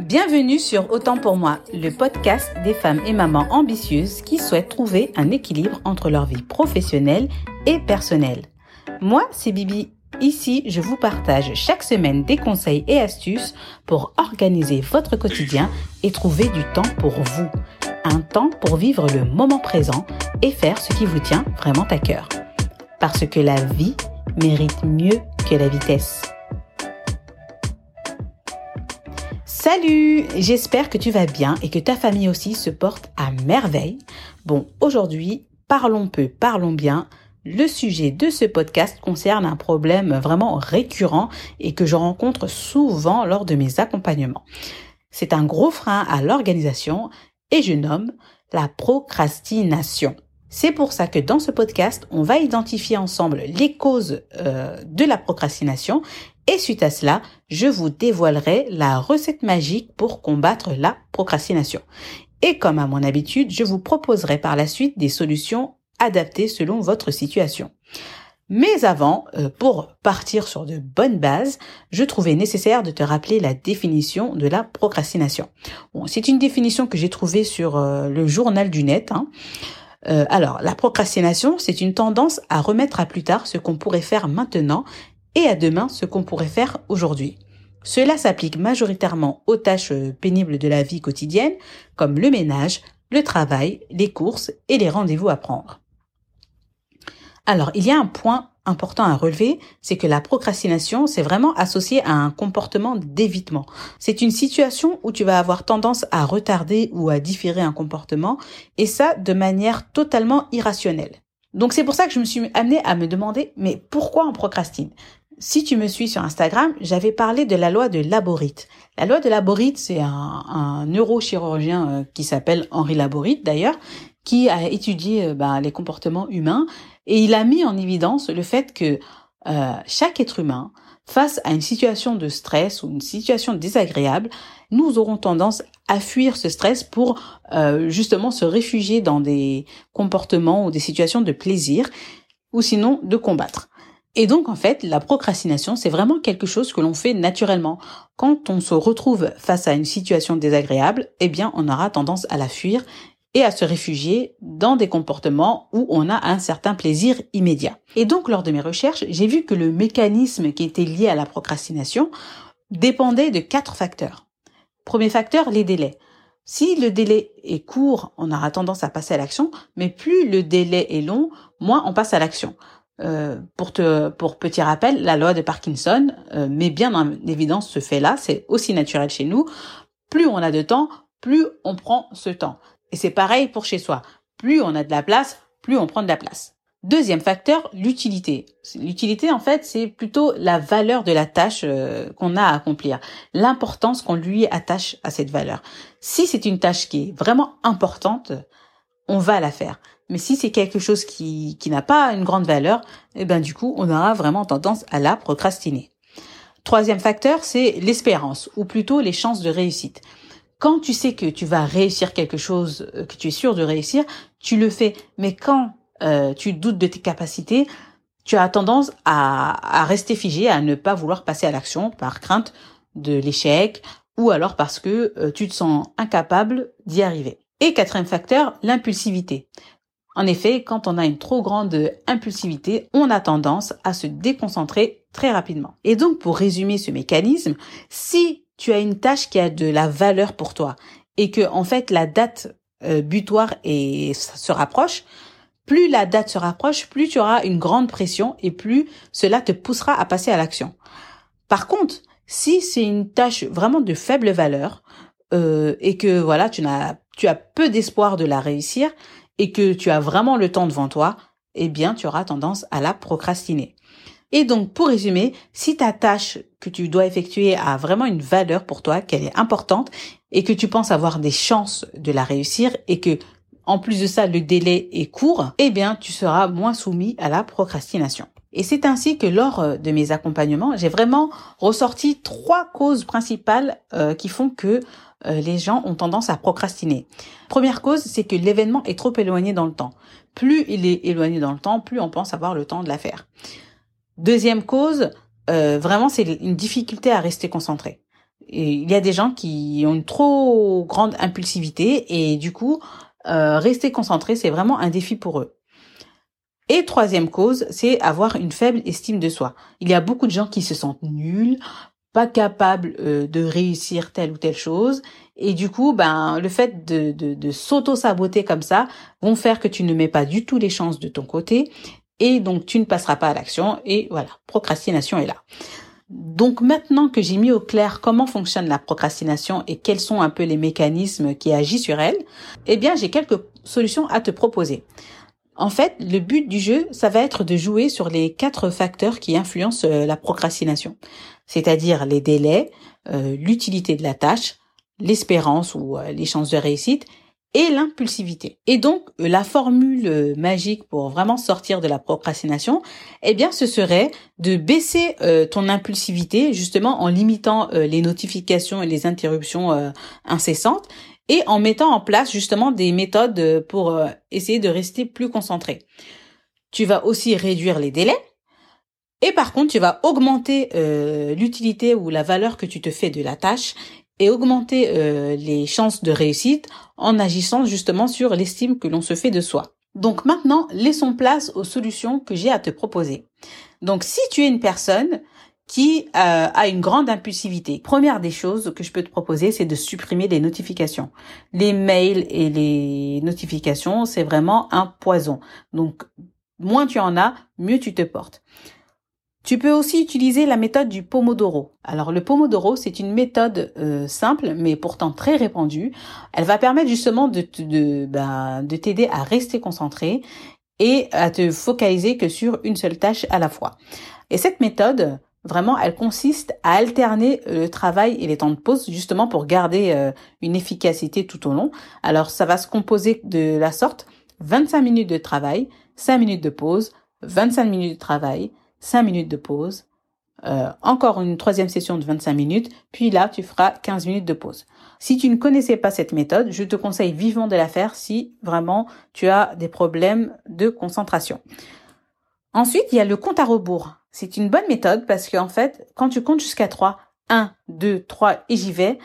Bienvenue sur Autant pour moi, le podcast des femmes et mamans ambitieuses qui souhaitent trouver un équilibre entre leur vie professionnelle et personnelle. Moi, c'est Bibi. Ici, je vous partage chaque semaine des conseils et astuces pour organiser votre quotidien et trouver du temps pour vous. Un temps pour vivre le moment présent et faire ce qui vous tient vraiment à cœur. Parce que la vie mérite mieux que la vitesse. Salut, j'espère que tu vas bien et que ta famille aussi se porte à merveille. Bon, aujourd'hui, parlons peu, parlons bien. Le sujet de ce podcast concerne un problème vraiment récurrent et que je rencontre souvent lors de mes accompagnements. C'est un gros frein à l'organisation et je nomme la procrastination. C'est pour ça que dans ce podcast, on va identifier ensemble les causes euh, de la procrastination et suite à cela, je vous dévoilerai la recette magique pour combattre la procrastination. Et comme à mon habitude, je vous proposerai par la suite des solutions adaptées selon votre situation. Mais avant, euh, pour partir sur de bonnes bases, je trouvais nécessaire de te rappeler la définition de la procrastination. Bon, c'est une définition que j'ai trouvée sur euh, le journal du net. Hein. Euh, alors, la procrastination, c'est une tendance à remettre à plus tard ce qu'on pourrait faire maintenant et à demain ce qu'on pourrait faire aujourd'hui. Cela s'applique majoritairement aux tâches euh, pénibles de la vie quotidienne, comme le ménage, le travail, les courses et les rendez-vous à prendre. Alors, il y a un point important à relever, c'est que la procrastination, c'est vraiment associé à un comportement d'évitement. C'est une situation où tu vas avoir tendance à retarder ou à différer un comportement, et ça de manière totalement irrationnelle. Donc c'est pour ça que je me suis amenée à me demander, mais pourquoi on procrastine? Si tu me suis sur Instagram, j'avais parlé de la loi de Laborite. La loi de Laborite, c'est un, neurochirurgien euh, qui s'appelle Henri Laborite d'ailleurs, qui a étudié euh, ben, les comportements humains et il a mis en évidence le fait que euh, chaque être humain, face à une situation de stress ou une situation désagréable, nous aurons tendance à fuir ce stress pour justement se réfugier dans des comportements ou des situations de plaisir ou sinon de combattre. Et donc, en fait, la procrastination, c'est vraiment quelque chose que l'on fait naturellement. Quand on se retrouve face à une situation désagréable, eh bien, on aura tendance à la fuir et à se réfugier dans des comportements où on a un certain plaisir immédiat. Et donc, lors de mes recherches, j'ai vu que le mécanisme qui était lié à la procrastination dépendait de quatre facteurs. Premier facteur, les délais. Si le délai est court, on aura tendance à passer à l'action, mais plus le délai est long, moins on passe à l'action. Euh, pour te, pour petit rappel, la loi de Parkinson euh, met bien en évidence ce fait-là. C'est aussi naturel chez nous. Plus on a de temps, plus on prend ce temps. Et c'est pareil pour chez soi. Plus on a de la place, plus on prend de la place. Deuxième facteur, l'utilité. L'utilité, en fait, c'est plutôt la valeur de la tâche euh, qu'on a à accomplir, l'importance qu'on lui attache à cette valeur. Si c'est une tâche qui est vraiment importante, on va la faire. Mais si c'est quelque chose qui, qui n'a pas une grande valeur, eh ben du coup, on aura vraiment tendance à la procrastiner. Troisième facteur, c'est l'espérance, ou plutôt les chances de réussite. Quand tu sais que tu vas réussir quelque chose, euh, que tu es sûr de réussir, tu le fais. Mais quand euh, tu doutes de tes capacités, tu as tendance à, à rester figé, à ne pas vouloir passer à l'action par crainte de l'échec, ou alors parce que euh, tu te sens incapable d'y arriver. Et quatrième facteur, l'impulsivité. En effet, quand on a une trop grande impulsivité, on a tendance à se déconcentrer très rapidement. Et donc, pour résumer ce mécanisme, si tu as une tâche qui a de la valeur pour toi et que, en fait, la date euh, butoir se rapproche, plus la date se rapproche, plus tu auras une grande pression et plus cela te poussera à passer à l'action. Par contre, si c'est une tâche vraiment de faible valeur euh, et que voilà, tu n'as tu as peu d'espoir de la réussir, et que tu as vraiment le temps devant toi, eh bien, tu auras tendance à la procrastiner. Et donc, pour résumer, si ta tâche que tu dois effectuer a vraiment une valeur pour toi, qu'elle est importante, et que tu penses avoir des chances de la réussir, et que, en plus de ça, le délai est court, eh bien, tu seras moins soumis à la procrastination. Et c'est ainsi que lors euh, de mes accompagnements, j'ai vraiment ressorti trois causes principales euh, qui font que euh, les gens ont tendance à procrastiner. Première cause, c'est que l'événement est trop éloigné dans le temps. Plus il est éloigné dans le temps, plus on pense avoir le temps de la faire. Deuxième cause, vraiment, c'est une difficulté à rester concentré. Il y a des gens qui ont une trop grande impulsivité et du coup, rester concentré, c'est vraiment un défi pour eux. Et troisième cause, c'est avoir une faible estime de soi. Il y a beaucoup de gens qui se sentent nuls, pas capables euh, de réussir telle ou telle chose. Et du coup, ben, le fait de, de, de s'auto-saboter comme ça vont faire que tu ne mets pas du tout les chances de ton côté. Et donc, tu ne passeras pas à l'action. Et voilà, procrastination est là. Donc maintenant que j'ai mis au clair comment fonctionne la procrastination et quels sont un peu les mécanismes qui agissent sur elle, eh bien j'ai quelques solutions à te proposer. En fait, le but du jeu, ça va être de jouer sur les quatre facteurs qui influencent euh, la procrastination, c'est-à-dire les délais, euh, l'utilité de la tâche, l'espérance ou euh, les chances de réussite et l'impulsivité. Et donc, la formule magique pour vraiment sortir de la procrastination, eh bien, ce serait de baisser ton impulsivité justement en limitant les notifications et les interruptions incessantes et en mettant en place justement des méthodes pour euh, essayer de rester plus concentré. Tu vas aussi réduire les délais et par contre tu vas augmenter euh, l'utilité ou la valeur que tu te fais de la tâche et augmenter euh, les chances de réussite en agissant justement sur l'estime que l'on se fait de soi. Donc maintenant, laissons place aux solutions que j'ai à te proposer. Donc si tu es une personne qui euh, a une grande impulsivité. Première des choses que je peux te proposer, c'est de supprimer les notifications. Les mails et les notifications, c'est vraiment un poison. Donc, moins tu en as, mieux tu te portes. Tu peux aussi utiliser la méthode du Pomodoro. Alors le Pomodoro, c'est une méthode euh, simple mais pourtant très répandue. Elle va permettre justement ben, de t'aider à rester concentré et à te focaliser que sur une seule tâche à la fois. Et cette méthode, Vraiment, elle consiste à alterner euh, le travail et les temps de pause justement pour garder euh, une efficacité tout au long. Alors, ça va se composer de la sorte 25 minutes de travail, 5 minutes de pause, 25 minutes de travail, 5 minutes de pause, euh, encore une troisième session de 25 minutes, puis là, tu feras 15 minutes de pause. Si tu ne connaissais pas cette méthode, je te conseille vivement de la faire si vraiment tu as des problèmes de concentration. Ensuite, il y a le compte à rebours. C'est une bonne méthode parce qu'en fait, quand tu comptes jusqu'à 3, 1, 2, 3 et j'y vais,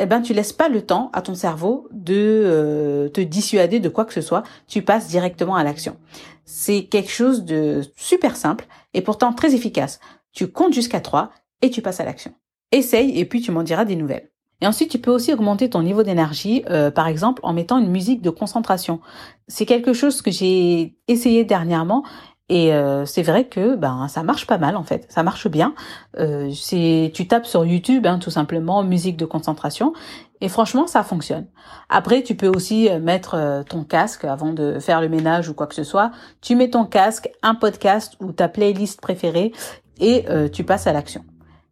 eh ben tu laisses pas le temps à ton cerveau de euh, te dissuader de quoi que ce soit, tu passes directement à l'action. C'est quelque chose de super simple et pourtant très efficace. Tu comptes jusqu'à 3 et tu passes à l'action. Essaye et puis tu m'en diras des nouvelles. Et ensuite, tu peux aussi augmenter ton niveau d'énergie, euh, par exemple en mettant une musique de concentration. C'est quelque chose que j'ai essayé dernièrement et euh, c'est vrai que ben ça marche pas mal en fait, ça marche bien. Euh, c'est tu tapes sur YouTube hein, tout simplement musique de concentration et franchement ça fonctionne. Après tu peux aussi euh, mettre euh, ton casque avant de faire le ménage ou quoi que ce soit. Tu mets ton casque, un podcast ou ta playlist préférée et tu passes à l'action.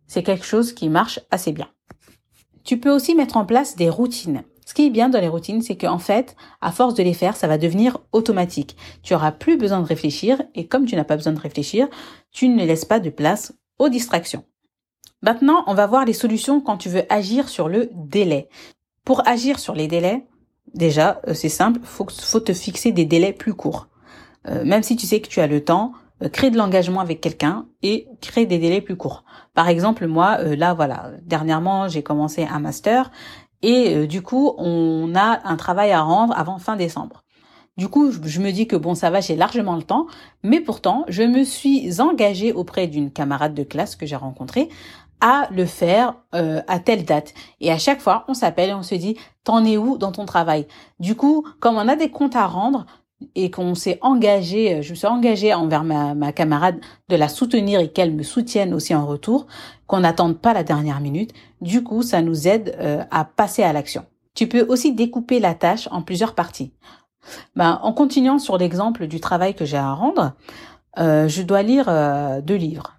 C'est quelque chose qui marche assez bien. Tu peux aussi mettre en place des routines. Ce qui est bien dans les routines, c'est qu'en fait, à force de les faire, ça va devenir automatique. Tu auras plus besoin de réfléchir et comme tu n'as pas besoin de réfléchir, tu ne laisses pas de place aux distractions. Maintenant, on va voir les solutions quand tu veux agir sur le délai. Pour agir sur les délais, déjà, euh, c'est simple, faut, faut te fixer des délais plus courts. Euh, même si tu sais que tu as le temps, euh, crée de l'engagement avec quelqu'un et crée des délais plus courts. Par exemple, moi, là, voilà, dernièrement, j'ai commencé un master et euh, du coup, on a un travail à rendre avant fin décembre. Du coup, je me dis que bon, ça va, j'ai largement le temps, mais pourtant, je me suis engagée auprès d'une camarade de classe que j'ai rencontrée à le faire euh, à telle date. Et à chaque fois, on s'appelle et on se dit, t'en es où dans ton travail? Du coup, comme on a des comptes à rendre, et qu'on s'est engagé, euh, je me suis engagée envers ma, ma camarade de la soutenir et qu'elle me soutienne aussi en retour, qu'on n'attende pas la dernière minute. Du coup, ça nous aide euh, à passer à l'action. Tu peux aussi découper la tâche en plusieurs parties. Ben, en continuant sur l'exemple du travail que j'ai à rendre, euh, je dois lire deux livres.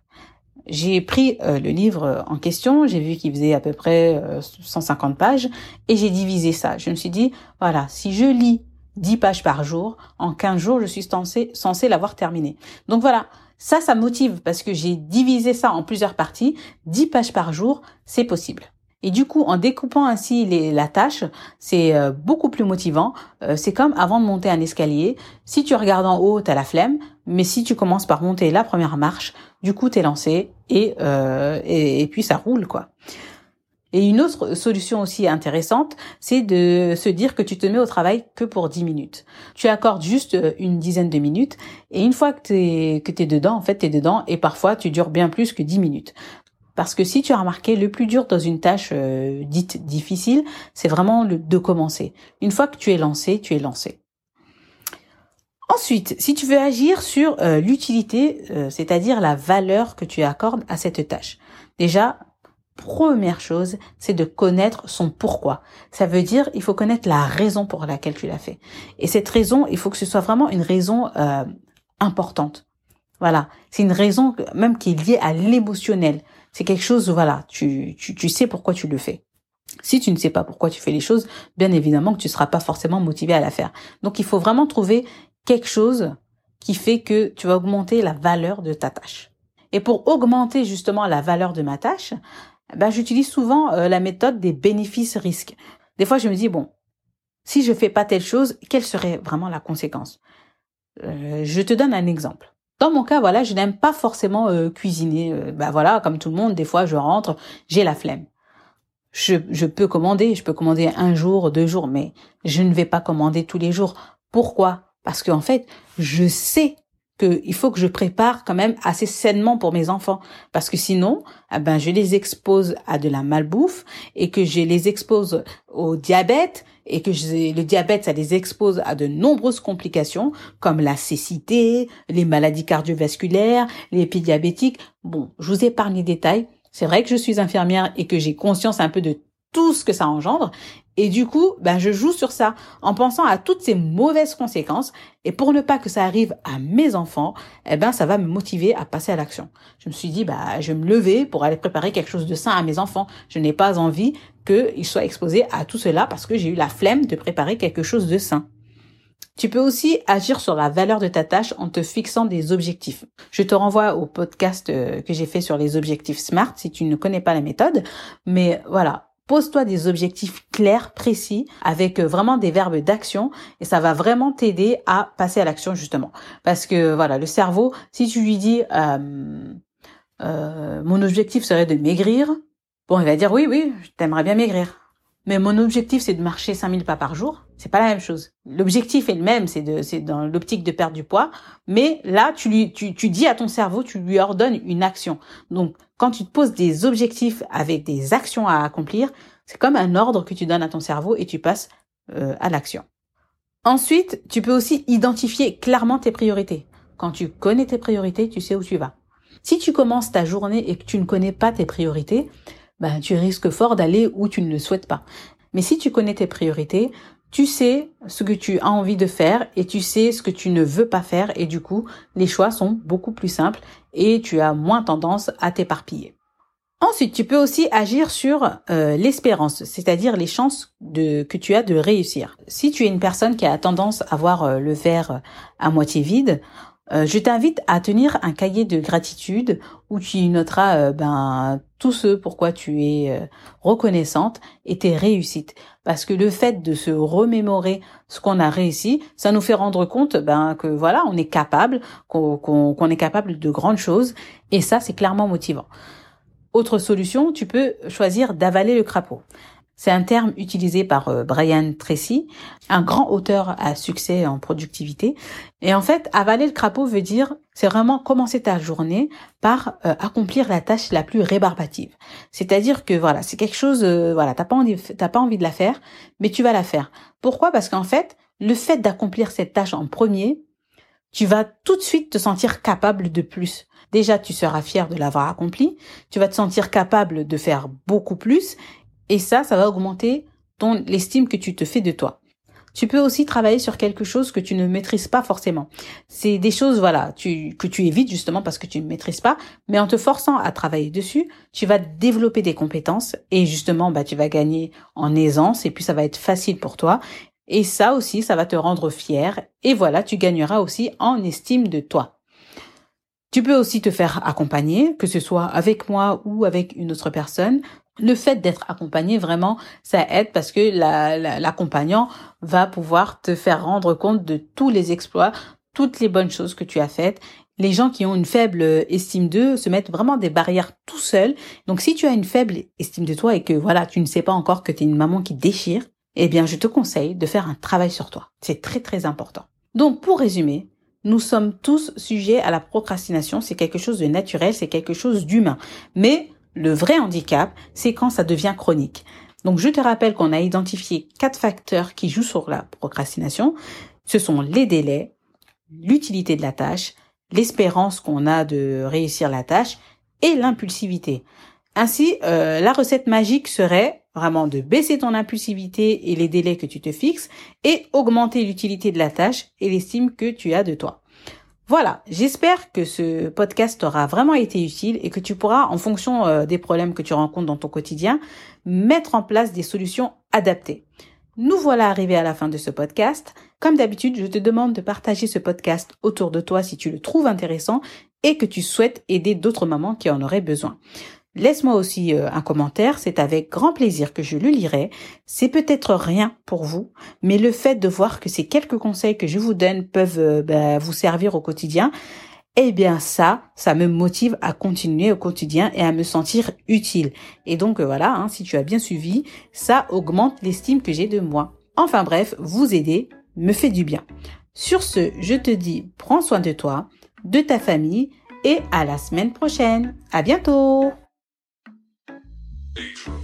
J'ai pris le livre en question, j'ai vu qu'il faisait à peu près 150 pages et j'ai divisé ça. Je me suis dit, voilà, si je lis 10 pages par jour. En 15 jours, je suis censé, censé l'avoir terminé. Donc voilà, ça, ça motive parce que j'ai divisé ça en plusieurs parties. 10 pages par jour, c'est possible. Et du coup, en découpant ainsi la tâche, c'est euh, beaucoup plus motivant. Euh, c'est comme avant de monter un escalier. Si tu regardes en haut, t'as la flemme. Mais si tu commences par monter la première marche, du coup, t'es lancé et, euh, et, et puis ça roule, quoi. Et une autre solution aussi intéressante, c'est de se dire que tu te mets au travail que pour 10 minutes. Tu accordes juste euh, une dizaine de minutes et une fois que tu es, que dedans, en fait, tu es dedans et parfois tu dures bien plus que 10 minutes. Parce que si tu as remarqué, le plus dur dans une tâche euh, dite difficile, c'est vraiment de commencer. Une fois que tu es lancé, tu es lancé. Ensuite, si tu veux agir sur euh, l'utilité, c'est-à-dire la valeur que tu accordes à cette tâche. Déjà, première chose, c'est de connaître son pourquoi. Ça veut dire, il faut connaître la raison pour laquelle tu l'as fait. Et cette raison, il faut que ce soit vraiment une raison euh, importante. Voilà, c'est une raison même qui est liée à l'émotionnel. C'est quelque chose, voilà, tu, tu, tu sais pourquoi tu le fais. Si tu ne sais pas pourquoi tu fais les choses, bien évidemment que tu ne seras pas forcément motivé à la faire. Donc il faut vraiment trouver quelque chose qui fait que tu vas augmenter la valeur de ta tâche. Et pour augmenter justement la valeur de ma tâche, ben, j'utilise souvent euh, la méthode des bénéfices-risques. Des fois, je me dis, bon, si je fais pas telle chose, quelle serait vraiment la conséquence? Euh, Je te donne un exemple. Dans mon cas, voilà, je n'aime pas forcément euh, cuisiner. ben voilà, comme tout le monde, des fois, je rentre, j'ai la flemme. Je, je peux commander, je peux commander un jour, deux jours, mais je ne vais pas commander tous les jours. Pourquoi? Parce qu'en fait, je sais il faut que je prépare quand même assez sainement pour mes enfants parce que sinon eh ben je les expose à de la malbouffe et que je les expose au diabète et que le diabète ça les expose à de nombreuses complications comme la cécité, les maladies cardiovasculaires, les diabétiques. Bon, je vous épargne les détails. C'est vrai que je suis infirmière et que j'ai conscience un peu de tout ce que ça engendre. Et du coup, ben, je joue sur ça en pensant à toutes ces mauvaises conséquences. Et pour ne pas que ça arrive à mes enfants, eh ben, ça va me motiver à passer à l'action. Je me suis dit, bah, je vais me lever pour aller préparer quelque chose de sain à mes enfants. Je n'ai pas envie qu'ils soient exposés à tout cela parce que j'ai eu la flemme de préparer quelque chose de sain. Tu peux aussi agir sur la valeur de ta tâche en te fixant des objectifs. Je te renvoie au podcast euh, que j'ai fait sur les objectifs SMART si tu ne connais pas la méthode. Mais voilà, Pose-toi des objectifs clairs, précis, avec euh, vraiment des verbes d'action, et ça va vraiment t'aider à passer à l'action justement. Parce que voilà, le cerveau, si tu lui dis euh, euh, mon objectif serait de maigrir, bon, il va dire oui, oui, t'aimerais bien maigrir. Mais mon objectif, c'est de marcher 5000 pas par jour. C'est pas la même chose. L'objectif est le même, c'est de, c'est dans l'optique de perdre du poids. Mais là, tu lui, tu, tu dis à ton cerveau, tu lui ordonnes une action. Donc, quand tu te poses des objectifs avec des actions à accomplir, c'est comme un ordre que tu donnes à ton cerveau et tu passes euh, à l'action. Ensuite, tu peux aussi identifier clairement tes priorités. Quand tu connais tes priorités, tu sais où tu vas. Si tu commences ta journée et que tu ne connais pas tes priorités, ben, tu risques fort d'aller où tu ne le souhaites pas. Mais si tu connais tes priorités, tu sais ce que tu as envie de faire et tu sais ce que tu ne veux pas faire et du coup, les choix sont beaucoup plus simples et tu as moins tendance à t'éparpiller. Ensuite, tu peux aussi agir sur euh, l'espérance, c'est-à-dire les chances de, que tu as de réussir. Si tu es une personne qui a tendance à voir euh, le verre à moitié vide, euh, je t'invite à tenir un cahier de gratitude où tu noteras euh, ben tout ce pourquoi tu es euh, reconnaissante et tes réussites. Parce que le fait de se remémorer ce qu'on a réussi, ça nous fait rendre compte ben que voilà, on est capable, qu'on est capable de grandes choses et ça c'est clairement motivant. Autre solution, tu peux choisir d'avaler le crapaud. C'est un terme utilisé par euh, Brian Tracy, un grand auteur à succès en productivité. Et en fait, avaler le crapaud veut dire, c'est vraiment commencer ta journée par euh, accomplir la tâche la plus rébarbative. C'est-à-dire que voilà, c'est quelque chose, euh, voilà, t'as pas t'as pas envie de la faire, mais tu vas la faire. Pourquoi? Parce qu'en fait, le fait d'accomplir cette tâche en premier, tu vas tout de suite te sentir capable de plus. Déjà, tu seras fier de l'avoir accompli, tu vas te sentir capable de faire beaucoup plus, et ça, ça va augmenter ton l'estime que tu te fais de toi. Tu peux aussi travailler sur quelque chose que tu ne maîtrises pas forcément. C'est des choses, voilà, que tu évites justement parce que tu ne maîtrises pas, mais en te forçant à travailler dessus, tu vas développer des compétences et justement, bah, tu vas gagner en aisance et puis ça va être facile pour toi. Et ça aussi, ça va te rendre fier et voilà, tu gagneras aussi en estime de toi. Tu peux aussi te faire accompagner, que ce soit avec moi ou avec une autre personne le fait d'être accompagné vraiment ça aide parce que l'accompagnant va pouvoir te faire rendre compte de tous les exploits toutes les bonnes choses que tu as faites les gens qui ont une faible estime d'eux se mettent vraiment des barrières tout seuls. Donc si tu as une faible estime de toi et que voilà, tu ne sais pas encore que tu es une maman qui déchire, eh bien je te conseille de faire un travail sur toi. C'est très très important. Donc pour résumer, nous sommes tous sujets à la procrastination, c'est quelque chose de naturel, c'est quelque chose d'humain. Mais le vrai handicap, c'est quand ça devient chronique. Donc je te rappelle qu'on a identifié quatre facteurs qui jouent sur la procrastination. Ce sont les délais, l'utilité de la tâche, l'espérance qu'on a de réussir la tâche et l'impulsivité. Ainsi, euh, la recette magique serait vraiment de baisser ton impulsivité et les délais que tu te fixes et augmenter l'utilité de la tâche et l'estime que tu as de toi. Voilà, j'espère que ce podcast t'aura vraiment été utile et que tu pourras, en fonction euh, des problèmes que tu rencontres dans ton quotidien, mettre en place des solutions adaptées. Nous voilà arrivés à la fin de ce podcast. Comme d'habitude, je te demande de partager ce podcast autour de toi si tu le trouves intéressant et que tu souhaites aider d'autres mamans qui en auraient besoin. Laisse-moi aussi euh, un commentaire, c'est avec grand plaisir que je le lirai. C'est peut-être rien pour vous, mais le fait de voir que ces quelques conseils que je vous donne peuvent euh, bah, vous servir au quotidien, eh bien ça, ça me motive à continuer au quotidien et à me sentir utile. Et donc euh, voilà, hein, si tu as bien suivi, ça augmente l'estime que j'ai de moi. Enfin bref, vous aider me fait du bien. Sur ce, je te dis, prends soin de toi, de ta famille et à la semaine prochaine. À bientôt! Patron.